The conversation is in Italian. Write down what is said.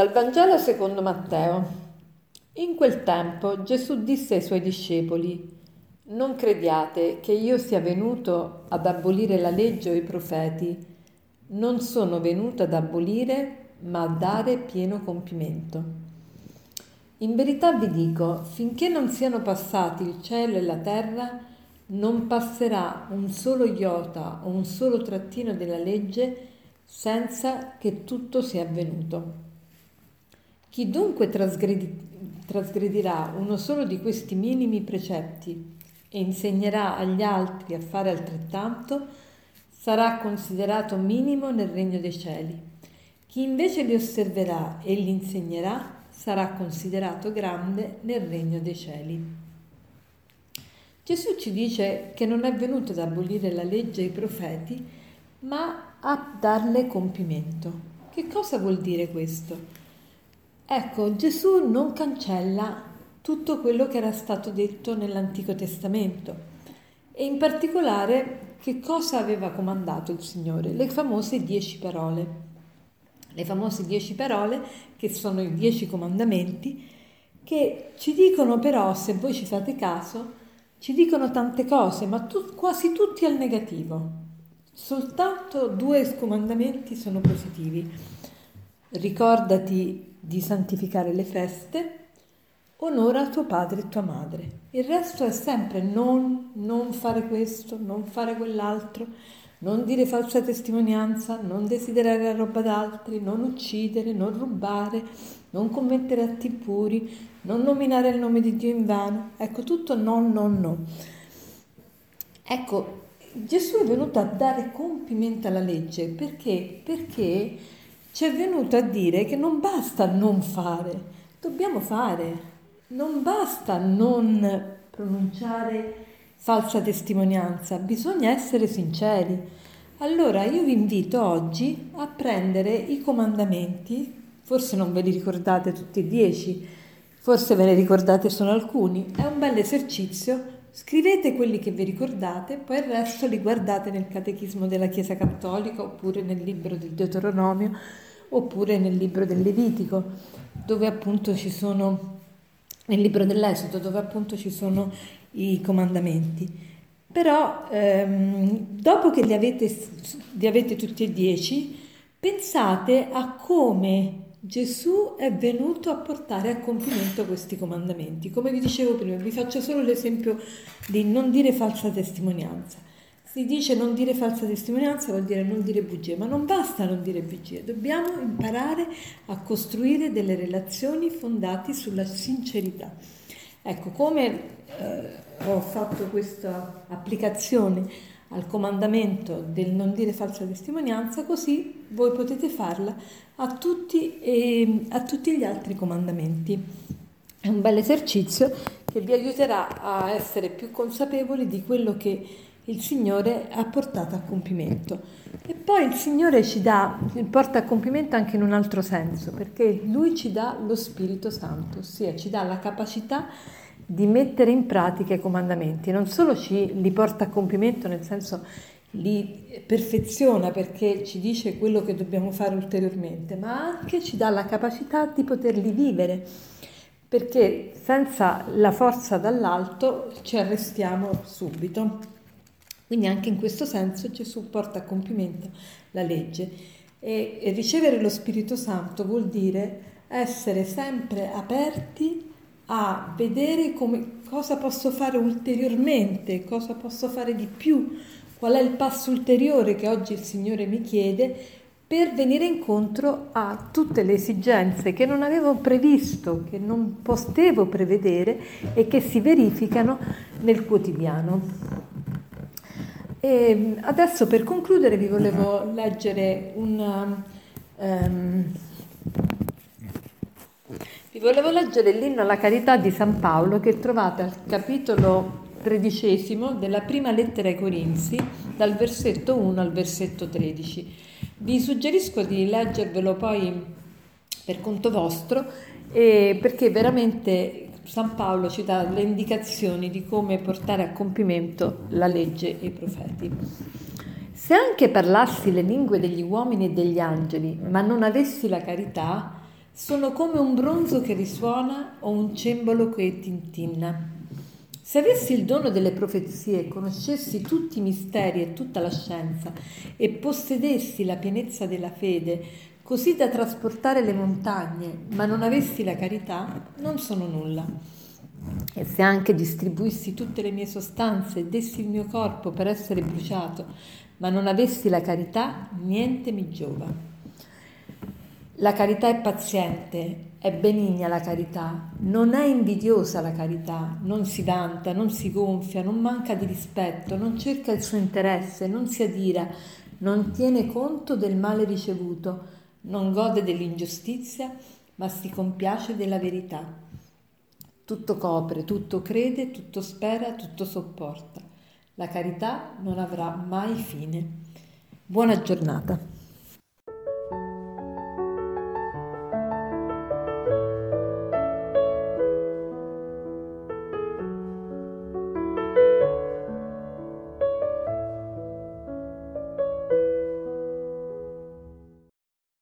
Dal Vangelo secondo Matteo. In quel tempo Gesù disse ai suoi discepoli, Non crediate che io sia venuto ad abolire la legge o i profeti. Non sono venuto ad abolire, ma a dare pieno compimento. In verità vi dico, finché non siano passati il cielo e la terra, non passerà un solo iota o un solo trattino della legge senza che tutto sia avvenuto. Chi dunque trasgredi- trasgredirà uno solo di questi minimi precetti e insegnerà agli altri a fare altrettanto, sarà considerato minimo nel regno dei cieli. Chi invece li osserverà e li insegnerà sarà considerato grande nel regno dei cieli. Gesù ci dice che non è venuto ad abolire la legge e i profeti, ma a darle compimento. Che cosa vuol dire questo? Ecco, Gesù non cancella tutto quello che era stato detto nell'Antico Testamento e in particolare che cosa aveva comandato il Signore? Le famose dieci parole. Le famose dieci parole che sono i dieci comandamenti che ci dicono però, se voi ci fate caso, ci dicono tante cose, ma tu, quasi tutti al negativo. Soltanto due comandamenti sono positivi. Ricordati di santificare le feste, onora tuo padre e tua madre. Il resto è sempre non, non fare questo, non fare quell'altro, non dire falsa testimonianza, non desiderare la roba d'altri, non uccidere, non rubare, non commettere atti impuri, non nominare il nome di Dio in vano. Ecco, tutto no, no, no. Ecco, Gesù è venuto a dare compimento alla legge perché? Perché ci è venuto a dire che non basta non fare, dobbiamo fare, non basta non pronunciare falsa testimonianza, bisogna essere sinceri. Allora io vi invito oggi a prendere i comandamenti, forse non ve li ricordate tutti e dieci, forse ve ne ricordate solo alcuni, è un bel esercizio, scrivete quelli che vi ricordate, poi il resto li guardate nel Catechismo della Chiesa Cattolica oppure nel libro del Deuteronomio oppure nel libro del Levitico, dove appunto ci sono, nel libro dell'Esodo, dove appunto ci sono i comandamenti. Però ehm, dopo che li avete, li avete tutti e dieci, pensate a come Gesù è venuto a portare a compimento questi comandamenti. Come vi dicevo prima, vi faccio solo l'esempio di non dire falsa testimonianza. Si dice non dire falsa testimonianza vuol dire non dire bugie, ma non basta non dire bugie, dobbiamo imparare a costruire delle relazioni fondate sulla sincerità. Ecco, come eh, ho fatto questa applicazione al comandamento del non dire falsa testimonianza, così voi potete farla a tutti, e, a tutti gli altri comandamenti. È un bel esercizio che vi aiuterà a essere più consapevoli di quello che il Signore ha portato a compimento. E poi il Signore ci dà, porta a compimento anche in un altro senso, perché Lui ci dà lo Spirito Santo, ossia ci dà la capacità di mettere in pratica i comandamenti, non solo ci li porta a compimento, nel senso li perfeziona perché ci dice quello che dobbiamo fare ulteriormente, ma anche ci dà la capacità di poterli vivere, perché senza la forza dall'alto ci arrestiamo subito. Quindi anche in questo senso Gesù porta a compimento la legge e, e ricevere lo Spirito Santo vuol dire essere sempre aperti a vedere come, cosa posso fare ulteriormente, cosa posso fare di più, qual è il passo ulteriore che oggi il Signore mi chiede per venire incontro a tutte le esigenze che non avevo previsto, che non potevo prevedere e che si verificano nel quotidiano. E adesso per concludere vi volevo leggere un... Um, volevo leggere l'inno alla carità di San Paolo che trovate al capitolo tredicesimo della prima lettera ai Corinzi, dal versetto 1 al versetto 13. Vi suggerisco di leggervelo poi per conto vostro eh, perché veramente San Paolo ci dà le indicazioni di come portare a compimento la legge e i profeti. Se anche parlassi le lingue degli uomini e degli angeli, ma non avessi la carità, sono come un bronzo che risuona o un cembalo che tintinna. Se avessi il dono delle profezie, conoscessi tutti i misteri e tutta la scienza e possedessi la pienezza della fede, così da trasportare le montagne, ma non avessi la carità, non sono nulla. E se anche distribuissi tutte le mie sostanze e dessi il mio corpo per essere bruciato, ma non avessi la carità, niente mi giova. La carità è paziente, è benigna la carità, non è invidiosa la carità, non si vanta, non si gonfia, non manca di rispetto, non cerca il suo interesse, non si adira, non tiene conto del male ricevuto, non gode dell'ingiustizia, ma si compiace della verità. Tutto copre, tutto crede, tutto spera, tutto sopporta. La carità non avrà mai fine. Buona giornata.